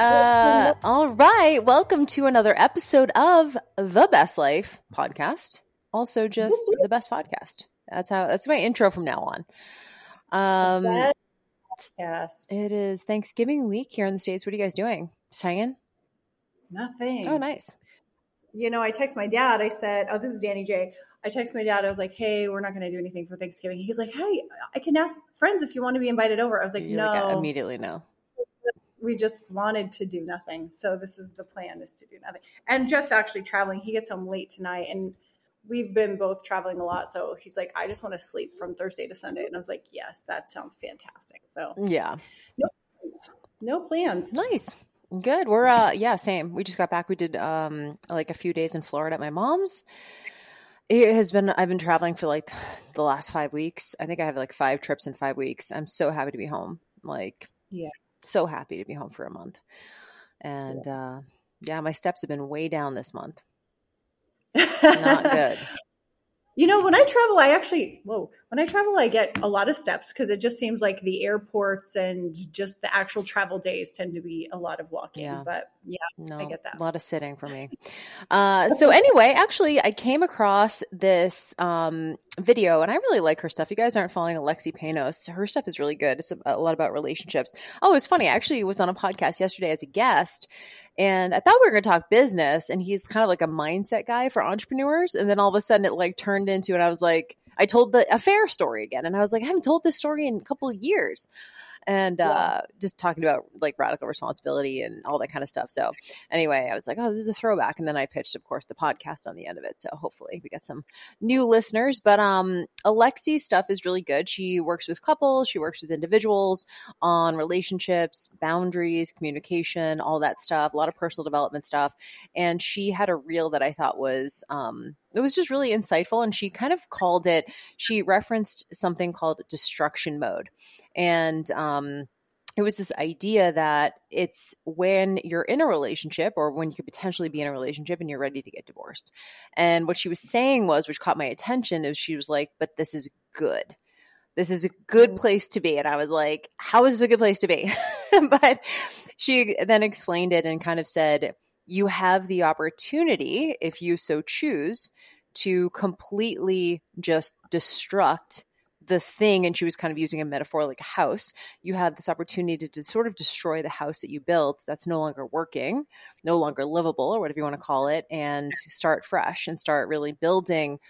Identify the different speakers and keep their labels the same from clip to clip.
Speaker 1: Uh, all right. Welcome to another episode of the Best Life podcast. Also, just the best podcast. That's how. That's my intro from now on. Um,
Speaker 2: podcast.
Speaker 1: it is Thanksgiving week here in the states. What are you guys doing? Just hanging?
Speaker 2: Nothing.
Speaker 1: Oh, nice.
Speaker 2: You know, I text my dad. I said, "Oh, this is Danny J." I text my dad. I was like, "Hey, we're not going to do anything for Thanksgiving." He's like, "Hey, I can ask friends if you want to be invited over." I was like,
Speaker 1: You're
Speaker 2: "No,
Speaker 1: like, immediately know.
Speaker 2: We just wanted to do nothing. So this is the plan: is to do nothing." And Jeff's actually traveling. He gets home late tonight, and we've been both traveling a lot. So he's like, "I just want to sleep from Thursday to Sunday," and I was like, "Yes, that sounds fantastic." So
Speaker 1: Yeah.
Speaker 2: no plans.
Speaker 1: Nice. Good. We're uh yeah, same. We just got back. We did um like a few days in Florida at my mom's. It has been I've been traveling for like the last 5 weeks. I think I have like 5 trips in 5 weeks. I'm so happy to be home. Like
Speaker 2: Yeah.
Speaker 1: So happy to be home for a month. And uh yeah, my steps have been way down this month. Not good.
Speaker 2: You know, when I travel, I actually, whoa, when I travel, I get a lot of steps because it just seems like the airports and just the actual travel days tend to be a lot of walking.
Speaker 1: Yeah.
Speaker 2: But yeah,
Speaker 1: No,
Speaker 2: I get that.
Speaker 1: a lot of sitting for me. Uh, so anyway, actually, I came across this um, video, and I really like her stuff. You guys aren't following Alexi Panos. Her stuff is really good. It's a, lot about relationships. Oh, it's funny. I actually was on a podcast yesterday as a guest, and I thought we were going to talk business, and he's kind of like a mindset guy for entrepreneurs. And then all of a sudden, it like turned into, and I was like, I told the affair story again, and I was like, I haven't told this story in a couple of years and uh, just talking about like radical responsibility and all that kind of stuff. So anyway, I was like, oh, this is a throwback, and then I pitched, of course, the podcast on the end of it. So hopefully, we get some new listeners. But um, Alexi's stuff is really good. She works with couples, she works with individuals on relationships, boundaries, communication, all that stuff. A lot of personal development stuff. And she had a reel that I thought was um, it was just really insightful and she kind of called it she referenced something called destruction mode and um it was this idea that it's when you're in a relationship or when you could potentially be in a relationship and you're ready to get divorced. And what she was saying was, which caught my attention, is she was like, but this is good. This is a good place to be. And I was like, how is this a good place to be? but she then explained it and kind of said, you have the opportunity, if you so choose, to completely just destruct the thing. And she was kind of using a metaphor like a house. You have this opportunity to, to sort of destroy the house that you built that's no longer working, no longer livable, or whatever you want to call it, and start fresh and start really building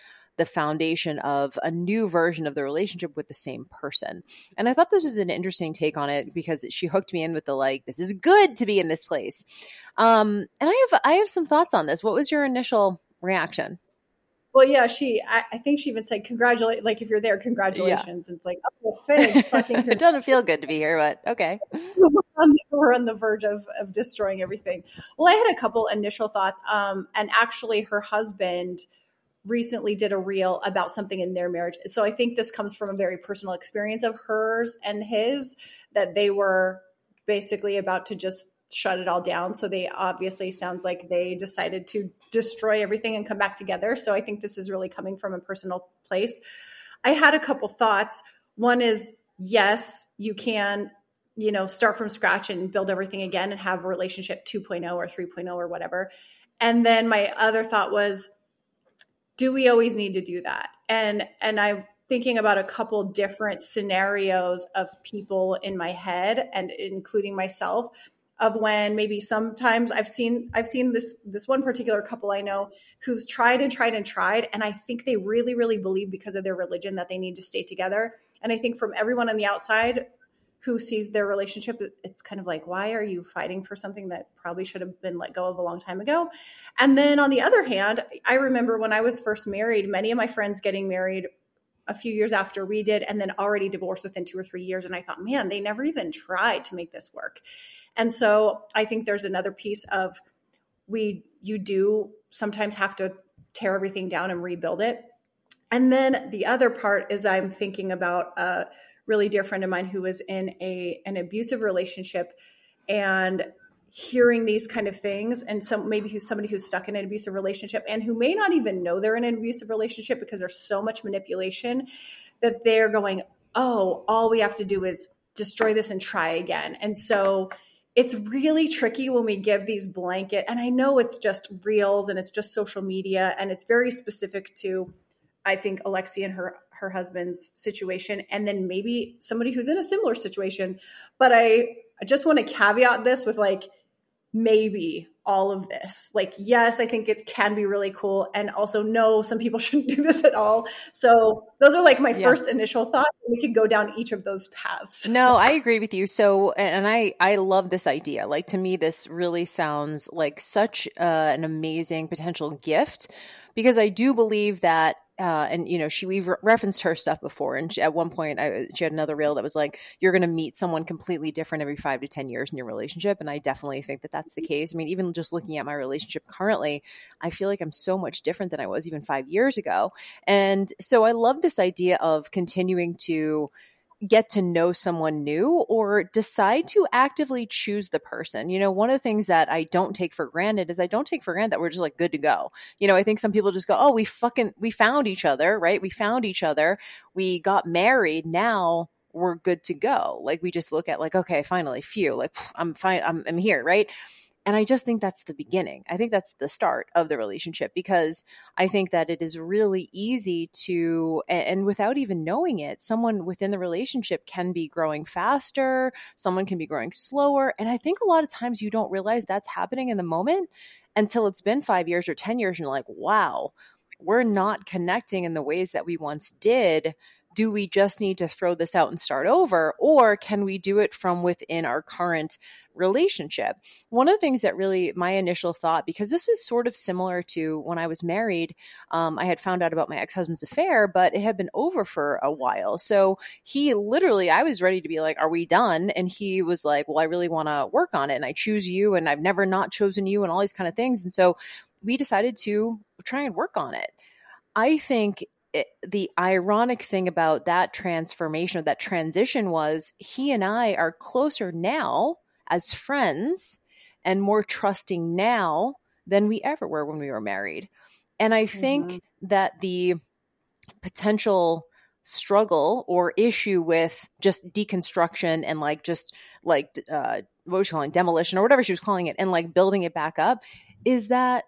Speaker 1: the foundation of a new version of the relationship with the same person. And I thought this was an interesting take on it because she hooked me in with the like, this is good to be in this place. Um, and I have I have some thoughts on this. What was your initial reaction?
Speaker 2: Well, yeah, she, I, I think she even said, congratulate, like if you're there, congratulations. And it's like, oh, think
Speaker 1: it doesn't feel good to be here, but okay.
Speaker 2: we're, on the, we're on the verge of, of destroying everything. Well, I had a couple initial thoughts. Um, and actually, her husband recently did a reel about something in their marriage. So I think this comes from a very personal experience of hers and his that they were basically about to just shut it all down. So they obviously sounds like they decided to destroy everything and come back together. So I think this is really coming from a personal place. I had a couple thoughts. One is yes, you can, you know, start from scratch and build everything again and have a relationship 2.0 or 3.0 or whatever. And then my other thought was do we always need to do that? And and I'm thinking about a couple different scenarios of people in my head and including myself of when maybe sometimes I've seen I've seen this this one particular couple I know who's tried and tried and tried and I think they really really believe because of their religion that they need to stay together and I think from everyone on the outside who sees their relationship it's kind of like why are you fighting for something that probably should have been let go of a long time ago? And then on the other hand I remember when I was first married many of my friends getting married a few years after we did and then already divorced within two or three years. And i thought man they never even tried to make this work. And so i think there's another piece of we you do sometimes have to tear everything down and rebuild it. And then the other part is i'm thinking about a really dear friend of mine who was in a an abusive relationship and hearing these kind of things and some maybe who's somebody who's stuck in an abusive relationship and who may not even know they're in an abusive relationship because there's so much manipulation that they're going oh all we have to do is destroy this and try again. And so it's really tricky when we give these blanket and i know it's just reels and it's just social media and it's very specific to i think alexi and her her husband's situation and then maybe somebody who's in a similar situation but i i just want to caveat this with like maybe all of this. Like, yes, I think it can be really cool. And also, no, some people shouldn't do this at all. So, those are like my yeah. first initial thoughts. We could go down each of those paths.
Speaker 1: No, I agree with you. So, and I, I love this idea. Like, to me, this really sounds like such uh, an amazing potential gift because I do believe that uh, and you know she we've re- referenced her stuff before and she, at one point I, she had another reel that was like you're going to meet someone completely different every five to ten years in your relationship and i definitely think that that's the case. I mean even just looking at my relationship currently i feel like i'm so much different than i was even five years ago. And so i love this idea of continuing to get to know someone new or decide to actively choose the person. You know, one of the things that I don't take for granted is I don't take for granted that we're just like good to go. You know, I think some people just go, "Oh, we fucking we found each other, right? We found each other. We got married. Now we're good to go." Like we just look at like, "Okay, finally, phew, like I'm fine. I'm I'm here, right?" And I just think that's the beginning. I think that's the start of the relationship because I think that it is really easy to, and without even knowing it, someone within the relationship can be growing faster, someone can be growing slower. And I think a lot of times you don't realize that's happening in the moment until it's been five years or 10 years and you're like, wow, we're not connecting in the ways that we once did do we just need to throw this out and start over or can we do it from within our current relationship. One of the things that really my initial thought, because this was sort of similar to when I was married, um, I had found out about my ex husband's affair, but it had been over for a while. So he literally, I was ready to be like, Are we done? And he was like, Well, I really want to work on it. And I choose you, and I've never not chosen you, and all these kind of things. And so we decided to try and work on it. I think it, the ironic thing about that transformation, or that transition was he and I are closer now as friends and more trusting now than we ever were when we were married. And I think mm-hmm. that the potential struggle or issue with just deconstruction and like just like uh, what was she calling demolition or whatever she was calling it and like building it back up is that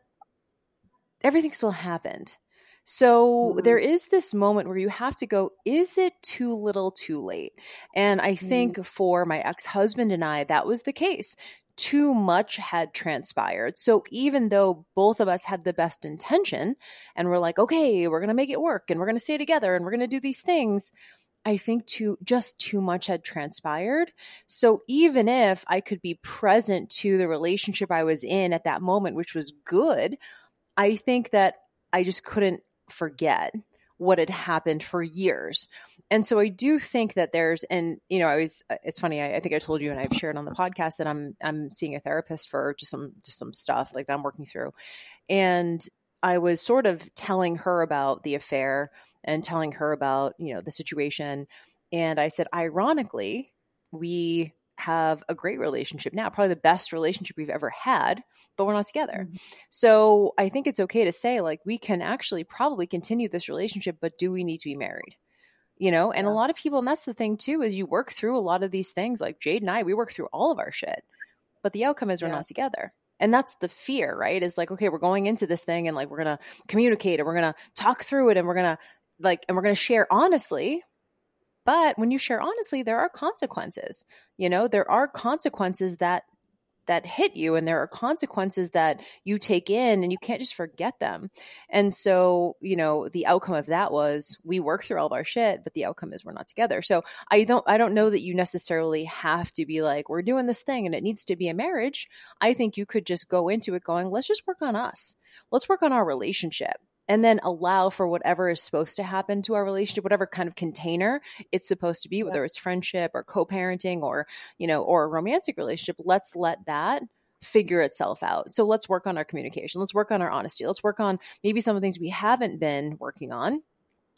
Speaker 1: everything still happened so mm-hmm. there is this moment where you have to go, is it too little too late? And I think mm-hmm. for my ex husband and I, that was the case. Too much had transpired. So even though both of us had the best intention and we're like, okay, we're going to make it work and we're going to stay together and we're going to do these things. I think too just too much had transpired. So even if I could be present to the relationship I was in at that moment, which was good, I think that I just couldn't forget what had happened for years. And so I do think that there's, and you know, I was, it's funny. I, I, think I told you, and I've shared on the podcast that I'm, I'm seeing a therapist for just some, just some stuff like that I'm working through. And I was sort of telling her about the affair and telling her about, you know, the situation. And I said, ironically, we have a great relationship now, probably the best relationship we've ever had, but we're not together. Mm-hmm. So I think it's okay to say, like, we can actually probably continue this relationship, but do we need to be married? You know, and yeah. a lot of people, and that's the thing too, is you work through a lot of these things. Like Jade and I, we work through all of our shit, but the outcome is we're yeah. not together. And that's the fear, right? Is like, okay, we're going into this thing and like we're gonna communicate and we're gonna talk through it and we're gonna like and we're gonna share honestly but when you share honestly, there are consequences. You know, there are consequences that that hit you and there are consequences that you take in and you can't just forget them. And so, you know, the outcome of that was we work through all of our shit, but the outcome is we're not together. So I don't I don't know that you necessarily have to be like, we're doing this thing and it needs to be a marriage. I think you could just go into it going, let's just work on us. Let's work on our relationship and then allow for whatever is supposed to happen to our relationship whatever kind of container it's supposed to be whether it's friendship or co-parenting or you know or a romantic relationship let's let that figure itself out. So let's work on our communication. Let's work on our honesty. Let's work on maybe some of the things we haven't been working on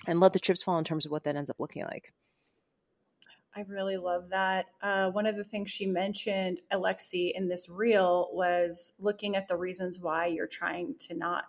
Speaker 1: and let the chips fall in terms of what that ends up looking like.
Speaker 2: I really love that. Uh, one of the things she mentioned, Alexi, in this reel was looking at the reasons why you're trying to not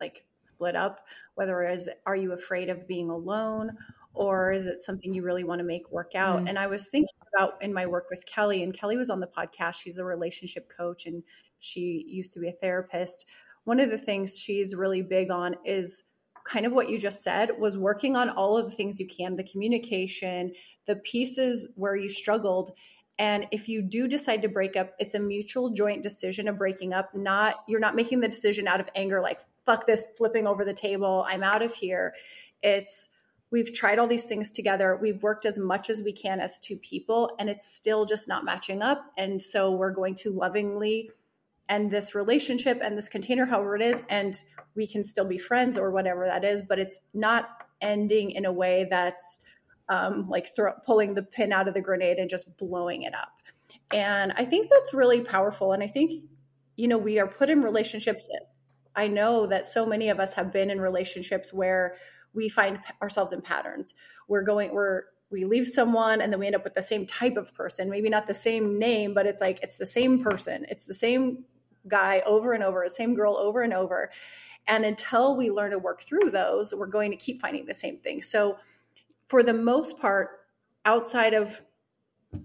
Speaker 2: like split up whether it is are you afraid of being alone or is it something you really want to make work out? Mm. and i was thinking about in my work with kelly and kelly was on the podcast she's a relationship coach and she used to be a therapist. One of the things she's really big on is kind of what you just said was working on all of the things you can the communication the pieces where you struggled. And if you do decide to break up it's a mutual joint decision of breaking up not you're not making the decision out of anger like fuck this flipping over the table i'm out of here. It's we've tried all these things together. We've worked as much as we can as two people and it's still just not matching up. And so we're going to lovingly end this relationship and this container however it is and we can still be friends or whatever that is but it's not ending in a way that's um, like throw, pulling the pin out of the grenade and just blowing it up. And i think that's really powerful and i think you know we are put in relationships I know that so many of us have been in relationships where we find ourselves in patterns. We're going, we're, we leave someone and then we end up with the same type of person, maybe not the same name, but it's like it's the same person. It's the same guy over and over, the same girl over and over. And until we learn to work through those, we're going to keep finding the same thing. So, for the most part, outside of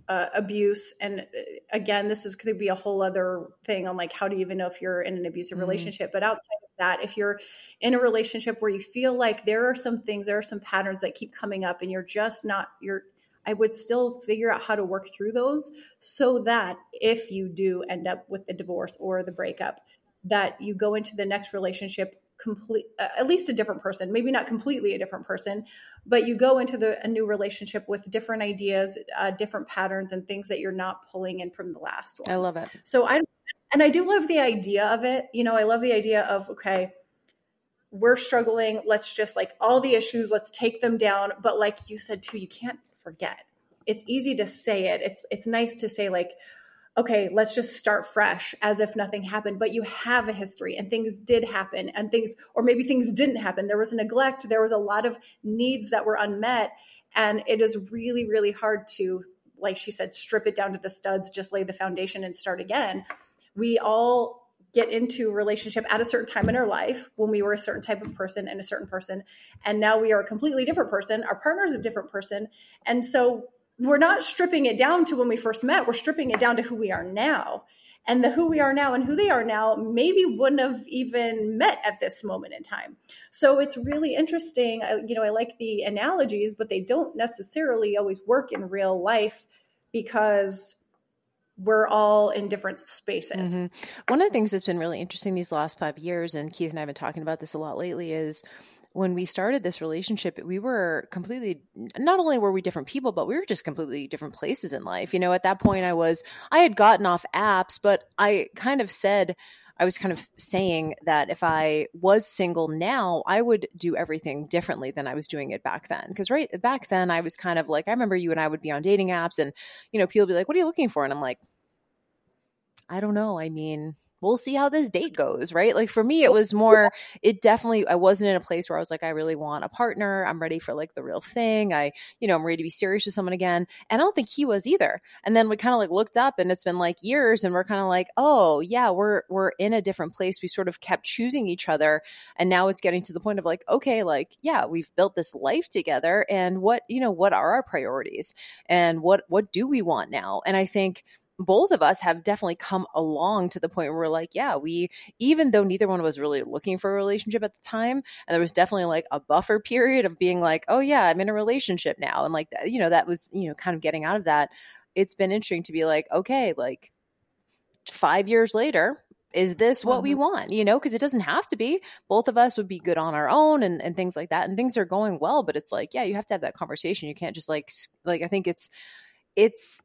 Speaker 2: uh, abuse and uh, again this is going to be a whole other thing on like how do you even know if you're in an abusive mm-hmm. relationship but outside of that if you're in a relationship where you feel like there are some things there are some patterns that keep coming up and you're just not you're i would still figure out how to work through those so that if you do end up with the divorce or the breakup that you go into the next relationship complete at least a different person maybe not completely a different person but you go into the a new relationship with different ideas uh, different patterns and things that you're not pulling in from the last one.
Speaker 1: i love it.
Speaker 2: So i and i do love the idea of it you know i love the idea of okay we're struggling let's just like all the issues let's take them down but like you said too you can't forget. It's easy to say it it's it's nice to say like okay, let's just start fresh as if nothing happened. But you have a history and things did happen and things, or maybe things didn't happen. There was a neglect, there was a lot of needs that were unmet. And it is really, really hard to, like she said, strip it down to the studs, just lay the foundation and start again. We all get into relationship at a certain time in our life when we were a certain type of person and a certain person and now we are a completely different person our partner is a different person and so we're not stripping it down to when we first met. We're stripping it down to who we are now. And the who we are now and who they are now maybe wouldn't have even met at this moment in time. So it's really interesting. You know, I like the analogies, but they don't necessarily always work in real life because we're all in different spaces.
Speaker 1: Mm-hmm. One of the things that's been really interesting these last five years, and Keith and I have been talking about this a lot lately, is when we started this relationship, we were completely, not only were we different people, but we were just completely different places in life. You know, at that point, I was, I had gotten off apps, but I kind of said, I was kind of saying that if I was single now, I would do everything differently than I was doing it back then. Because right back then, I was kind of like, I remember you and I would be on dating apps, and, you know, people would be like, What are you looking for? And I'm like, I don't know. I mean, we'll see how this date goes, right? Like for me, it was more, it definitely, I wasn't in a place where I was like, I really want a partner. I'm ready for like the real thing. I, you know, I'm ready to be serious with someone again. And I don't think he was either. And then we kind of like looked up and it's been like years and we're kind of like, oh yeah, we're, we're in a different place. We sort of kept choosing each other. And now it's getting to the point of like, okay, like, yeah, we've built this life together and what, you know, what are our priorities and what, what do we want now? And I think, both of us have definitely come along to the point where we're like, yeah, we, even though neither one was really looking for a relationship at the time, and there was definitely like a buffer period of being like, oh, yeah, I'm in a relationship now. And like, you know, that was, you know, kind of getting out of that. It's been interesting to be like, okay, like five years later, is this what mm-hmm. we want you know because it doesn't have to be both of us would be good on our own and, and things like that and things are going well but it's like yeah you have to have that conversation you can't just like like i think it's it's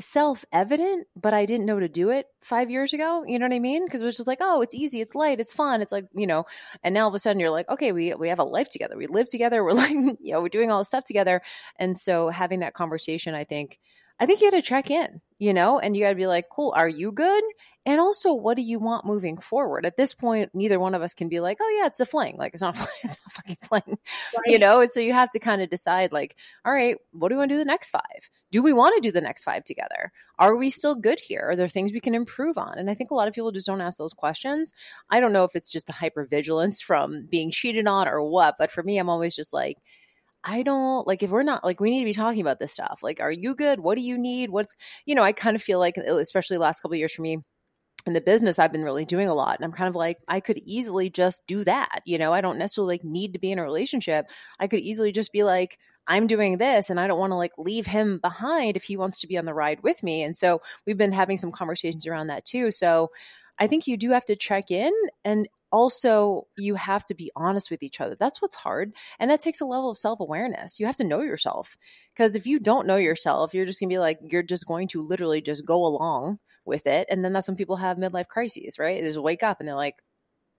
Speaker 1: self evident, but I didn't know to do it five years ago. You know what I mean? Because it was just like, oh, it's easy, it's light, it's fun. It's like, you know, and now all of a sudden you're like, okay, we, we have a life together. We live together. We're like, you know, we're doing all this stuff together. And so having that conversation, I think, I think you got to check in, you know, and you got to be like, cool, are you good? And also, what do you want moving forward? At this point, neither one of us can be like, oh, yeah, it's a fling. Like, it's not, it's not fucking fling, right. you know? And so you have to kind of decide, like, all right, what do we want to do the next five? Do we want to do the next five together? Are we still good here? Are there things we can improve on? And I think a lot of people just don't ask those questions. I don't know if it's just the hypervigilance from being cheated on or what, but for me, I'm always just like, I don't like if we're not like we need to be talking about this stuff. Like, are you good? What do you need? What's you know, I kind of feel like especially last couple years for me in the business I've been really doing a lot and I'm kind of like I could easily just do that. You know, I don't necessarily like need to be in a relationship. I could easily just be like I'm doing this and I don't want to like leave him behind if he wants to be on the ride with me. And so we've been having some conversations around that too. So I think you do have to check in and also you have to be honest with each other. That's what's hard. And that takes a level of self awareness. You have to know yourself. Because if you don't know yourself, you're just going to be like, you're just going to literally just go along with it. And then that's when people have midlife crises, right? They just wake up and they're like,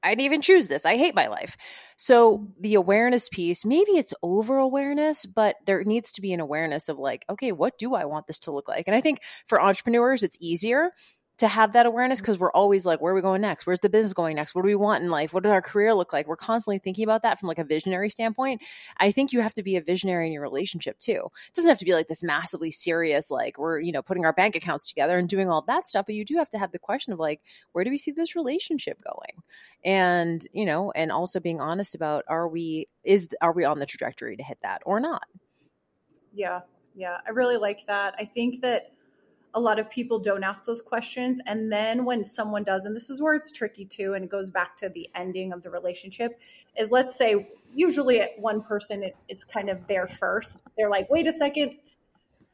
Speaker 1: I didn't even choose this. I hate my life. So the awareness piece, maybe it's over awareness, but there needs to be an awareness of like, okay, what do I want this to look like? And I think for entrepreneurs, it's easier to have that awareness because we're always like, where are we going next? Where's the business going next? What do we want in life? What does our career look like? We're constantly thinking about that from like a visionary standpoint. I think you have to be a visionary in your relationship too. It doesn't have to be like this massively serious, like we're, you know, putting our bank accounts together and doing all that stuff, but you do have to have the question of like, where do we see this relationship going? And, you know, and also being honest about are we, is, are we on the trajectory to hit that or not?
Speaker 2: Yeah. Yeah. I really like that. I think that, a lot of people don't ask those questions. And then when someone does, and this is where it's tricky too, and it goes back to the ending of the relationship, is let's say usually one person is kind of there first. They're like, wait a second,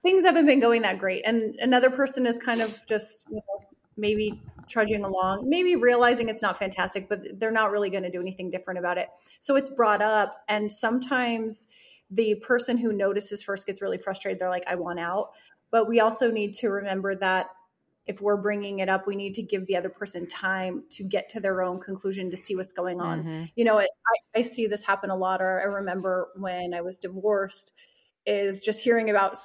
Speaker 2: things haven't been going that great. And another person is kind of just, you know, maybe trudging along, maybe realizing it's not fantastic, but they're not really going to do anything different about it. So it's brought up. And sometimes the person who notices first gets really frustrated. They're like, I want out. But we also need to remember that if we're bringing it up, we need to give the other person time to get to their own conclusion to see what's going on. Mm-hmm. You know, it, I, I see this happen a lot. Or I remember when I was divorced, is just hearing about.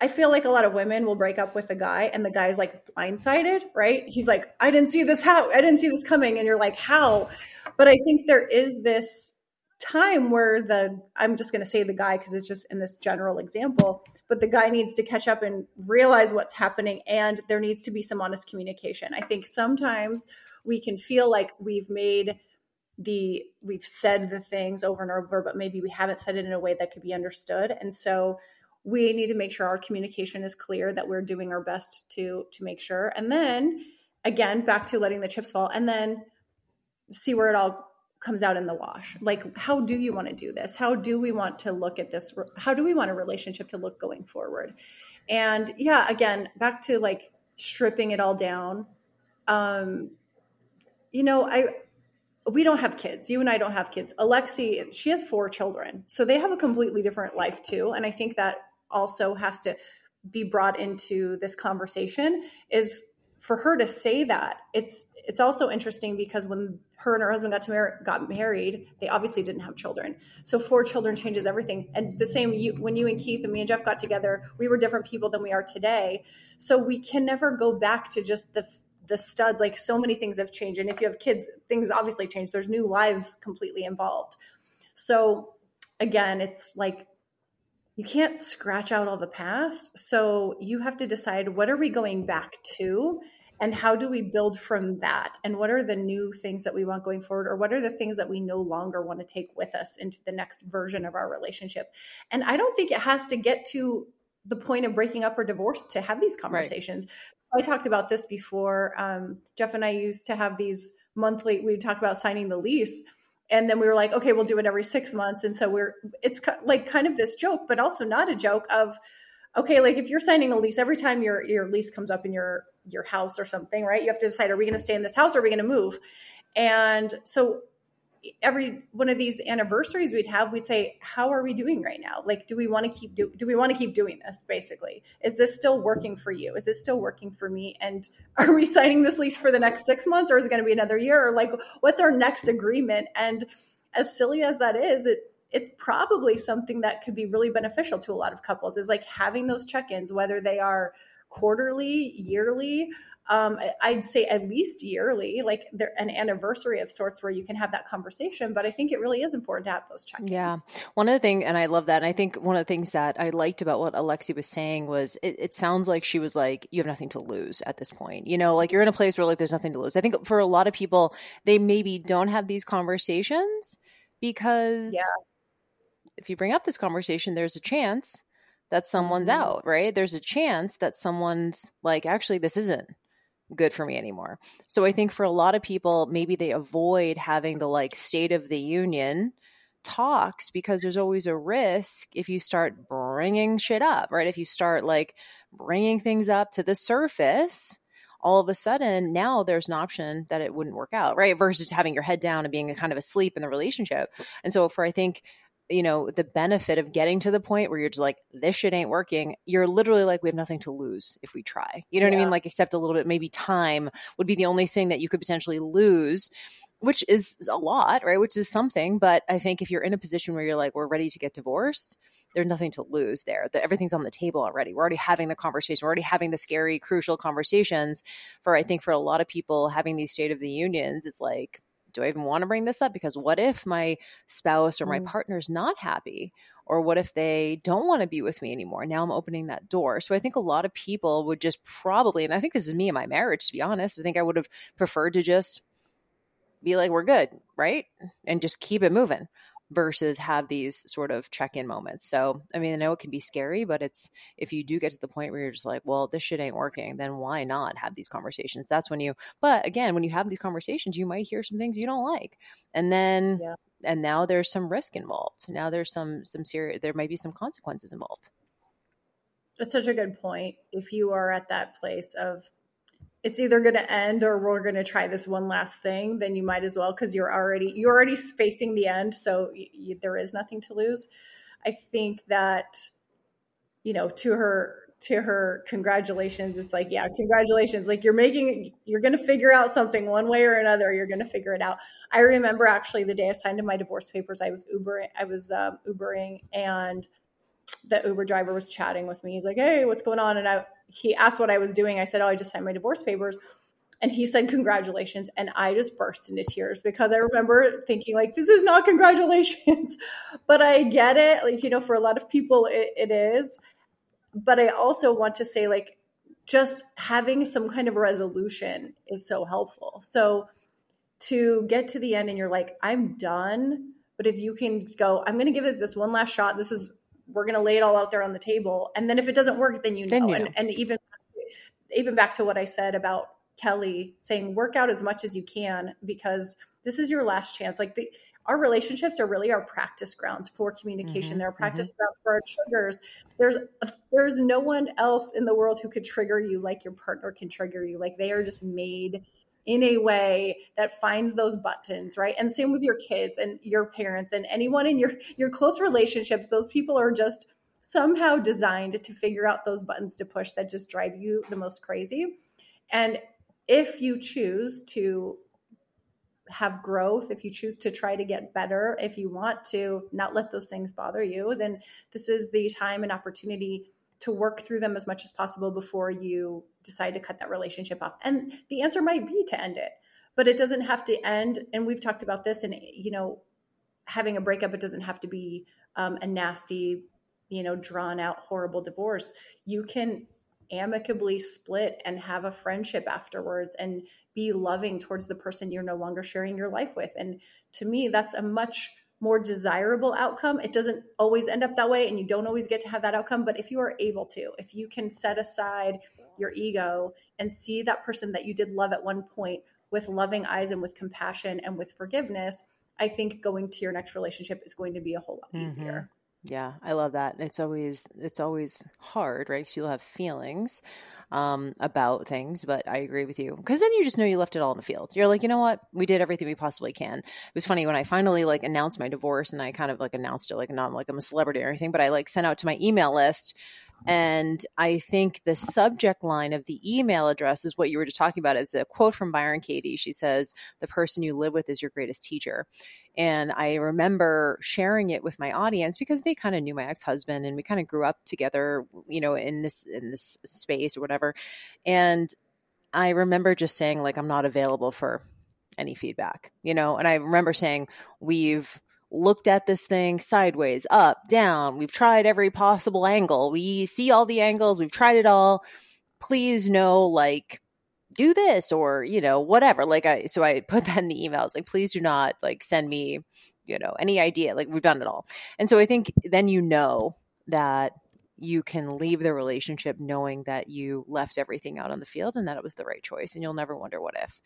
Speaker 2: I feel like a lot of women will break up with a guy, and the guy's like blindsided, right? He's like, "I didn't see this how I didn't see this coming," and you're like, "How?" But I think there is this time where the I'm just going to say the guy because it's just in this general example, but the guy needs to catch up and realize what's happening and there needs to be some honest communication. I think sometimes we can feel like we've made the we've said the things over and over but maybe we haven't said it in a way that could be understood and so we need to make sure our communication is clear that we're doing our best to to make sure and then again back to letting the chips fall and then see where it all comes out in the wash. Like how do you want to do this? How do we want to look at this how do we want a relationship to look going forward? And yeah again back to like stripping it all down um you know i we don't have kids. You and i don't have kids. Alexi she has four children. So they have a completely different life too. And i think that also has to be brought into this conversation is for her to say that it's it's also interesting because when her and her husband got to mar- got married, they obviously didn't have children. So four children changes everything. And the same you, when you and Keith and me and Jeff got together, we were different people than we are today. So we can never go back to just the the studs. Like so many things have changed, and if you have kids, things obviously change. There's new lives completely involved. So again, it's like you can't scratch out all the past. So you have to decide what are we going back to and how do we build from that? And what are the new things that we want going forward? Or what are the things that we no longer want to take with us into the next version of our relationship? And i don't think it has to get to the point of breaking up or divorce to have these conversations. Right. i talked about this before. Um, jeff and i used to have these monthly we talked about signing the lease and then we were like okay we'll do it every six months. And so we're it's like kind of this joke but also not a joke of okay, like if you're signing a lease, every time your your lease comes up in your your house or something, right? You have to decide: are we going to stay in this house or are we going to move? And so, every one of these anniversaries we'd have, we'd say, "How are we doing right now? Like, do we want to keep do, do we want to keep doing this? Basically, is this still working for you? Is this still working for me? And are we signing this lease for the next six months, or is it going to be another year? Or like, what's our next agreement? And as silly as that is, it it's probably something that could be really beneficial to a lot of couples. Is like having those check-ins, whether they are quarterly, yearly, um, I'd say at least yearly, like there, an anniversary of sorts where you can have that conversation. But I think it really is important to have those check-ins.
Speaker 1: Yeah, one of the things, and I love that. And I think one of the things that I liked about what Alexi was saying was it, it sounds like she was like, "You have nothing to lose at this point." You know, like you're in a place where like there's nothing to lose. I think for a lot of people, they maybe don't have these conversations because yeah. if you bring up this conversation, there's a chance that someone's mm-hmm. out, right? There's a chance that someone's like, actually, this isn't good for me anymore. So I think for a lot of people, maybe they avoid having the like state of the union talks because there's always a risk if you start bringing shit up, right? If you start like bringing things up to the surface, all of a sudden now there's an option that it wouldn't work out, right? Versus having your head down and being kind of asleep in the relationship. And so for I think you know, the benefit of getting to the point where you're just like, this shit ain't working, you're literally like, we have nothing to lose if we try. You know yeah. what I mean? Like, except a little bit, maybe time would be the only thing that you could potentially lose, which is a lot, right? Which is something. But I think if you're in a position where you're like, we're ready to get divorced, there's nothing to lose there. That everything's on the table already. We're already having the conversation. We're already having the scary, crucial conversations. For I think for a lot of people, having these state of the unions, it's like, do I even want to bring this up? Because what if my spouse or my mm. partner's not happy? Or what if they don't want to be with me anymore? Now I'm opening that door. So I think a lot of people would just probably, and I think this is me and my marriage, to be honest, I think I would have preferred to just be like, we're good, right? And just keep it moving versus have these sort of check-in moments. So, I mean, I know it can be scary, but it's if you do get to the point where you're just like, well, this shit ain't working, then why not have these conversations? That's when you but again, when you have these conversations, you might hear some things you don't like. And then yeah. and now there's some risk involved. Now there's some some serious there might be some consequences involved.
Speaker 2: That's such a good point. If you are at that place of it's either going to end or we're going to try this one last thing then you might as well because you're already you're already facing the end so there is nothing to lose. I think that you know to her to her congratulations it's like yeah congratulations like you're making you're going to figure out something one way or another you're going to figure it out. I remember actually the day i signed my divorce papers i was ubering i was um, ubering and the uber driver was chatting with me he's like hey what's going on and i he asked what I was doing. I said, "Oh, I just signed my divorce papers." And he said, "Congratulations!" And I just burst into tears because I remember thinking, like, "This is not congratulations," but I get it. Like, you know, for a lot of people, it, it is. But I also want to say, like, just having some kind of resolution is so helpful. So to get to the end and you're like, "I'm done," but if you can go, "I'm going to give it this one last shot. This is we're going to lay it all out there on the table and then if it doesn't work then you know, then you know. And, and even even back to what i said about kelly saying work out as much as you can because this is your last chance like the our relationships are really our practice grounds for communication. Mm-hmm, They're practice mm-hmm. grounds for our triggers. There's there's no one else in the world who could trigger you like your partner can trigger you. Like they are just made in a way that finds those buttons, right? And same with your kids and your parents and anyone in your your close relationships. Those people are just somehow designed to figure out those buttons to push that just drive you the most crazy. And if you choose to have growth, if you choose to try to get better, if you want to not let those things bother you, then this is the time and opportunity to work through them as much as possible before you decide to cut that relationship off. And the answer might be to end it, but it doesn't have to end. And we've talked about this, and you know, having a breakup, it doesn't have to be um, a nasty, you know, drawn out, horrible divorce. You can amicably split and have a friendship afterwards and be loving towards the person you're no longer sharing your life with. And to me, that's a much more desirable outcome. It doesn't always end up that way, and you don't always get to have that outcome. But if you are able to, if you can set aside your ego and see that person that you did love at one point with loving eyes and with compassion and with forgiveness, I think going to your next relationship is going to be a whole lot mm-hmm. easier.
Speaker 1: Yeah, I love that. It's always it's always hard, right? Because you'll have feelings um, about things, but I agree with you because then you just know you left it all in the field. You're like, you know what? We did everything we possibly can. It was funny when I finally like announced my divorce, and I kind of like announced it like not like I'm a celebrity or anything, but I like sent out to my email list. And I think the subject line of the email address is what you were just talking about. It's a quote from Byron Katie. She says, The person you live with is your greatest teacher. And I remember sharing it with my audience because they kind of knew my ex-husband and we kind of grew up together, you know, in this in this space or whatever. And I remember just saying like I'm not available for any feedback, you know, and I remember saying we've looked at this thing sideways, up, down. We've tried every possible angle. We see all the angles. We've tried it all. Please know like do this or you know whatever. Like i so i put that in the emails like please do not like send me you know any idea. Like we've done it all. And so i think then you know that you can leave the relationship knowing that you left everything out on the field and that it was the right choice and you'll never wonder what if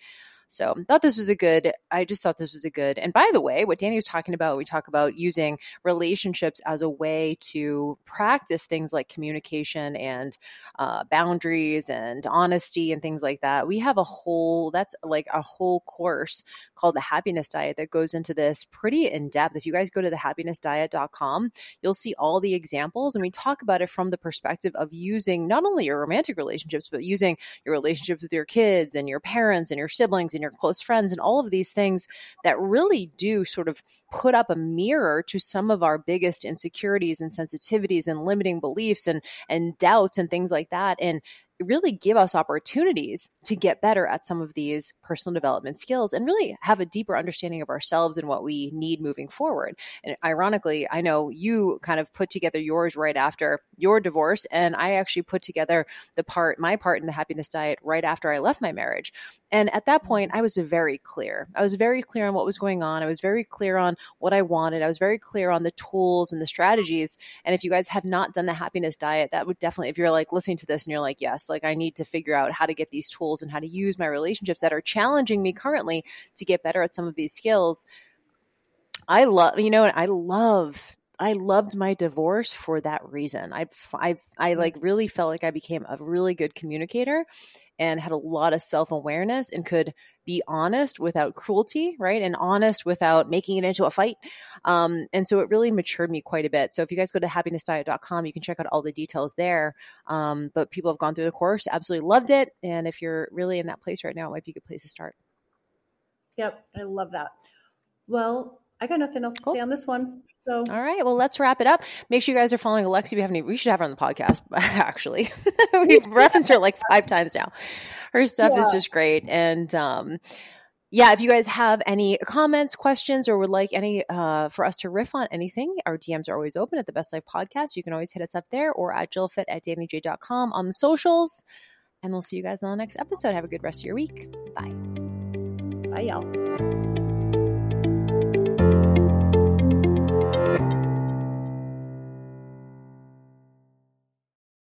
Speaker 1: so thought this was a good, I just thought this was a good. And by the way, what Danny was talking about, we talk about using relationships as a way to practice things like communication and uh, boundaries and honesty and things like that. We have a whole, that's like a whole course called the happiness diet that goes into this pretty in depth. If you guys go to thehappinessdiet.com, you'll see all the examples and we talk about it from the perspective of using not only your romantic relationships, but using your relationships with your kids and your parents and your siblings and your close friends and all of these things that really do sort of put up a mirror to some of our biggest insecurities and sensitivities and limiting beliefs and and doubts and things like that and really give us opportunities to get better at some of these personal development skills and really have a deeper understanding of ourselves and what we need moving forward. And ironically, I know you kind of put together yours right after your divorce, and I actually put together the part, my part in the happiness diet right after I left my marriage. And at that point, mm. I was very clear. I was very clear on what was going on. I was very clear on what I wanted. I was very clear on the tools and the strategies. And if you guys have not done the happiness diet, that would definitely, if you're like listening to this and you're like, yes, like I need to figure out how to get these tools and how to use my relationships that are challenging me currently to get better at some of these skills. I love, you know, I love I loved my divorce for that reason. I I I like really felt like I became a really good communicator and had a lot of self-awareness and could be honest without cruelty, right? And honest without making it into a fight. Um, and so it really matured me quite a bit. So if you guys go to happinessdiet.com, you can check out all the details there. Um, but people have gone through the course, absolutely loved it. And if you're really in that place right now, it might be a good place to start.
Speaker 2: Yep, I love that. Well, I got nothing else to cool. say on this one. So,
Speaker 1: all right. Well, let's wrap it up. Make sure you guys are following Alexi. We have any, we should have her on the podcast. Actually, we've referenced her like five times now. Her stuff yeah. is just great. And, um, yeah, if you guys have any comments, questions, or would like any uh, for us to riff on anything, our DMs are always open at the Best Life Podcast. You can always hit us up there or at jillfit at dannyj.com on the socials. And we'll see you guys on the next episode. Have a good rest of your week. Bye.
Speaker 2: Bye, y'all.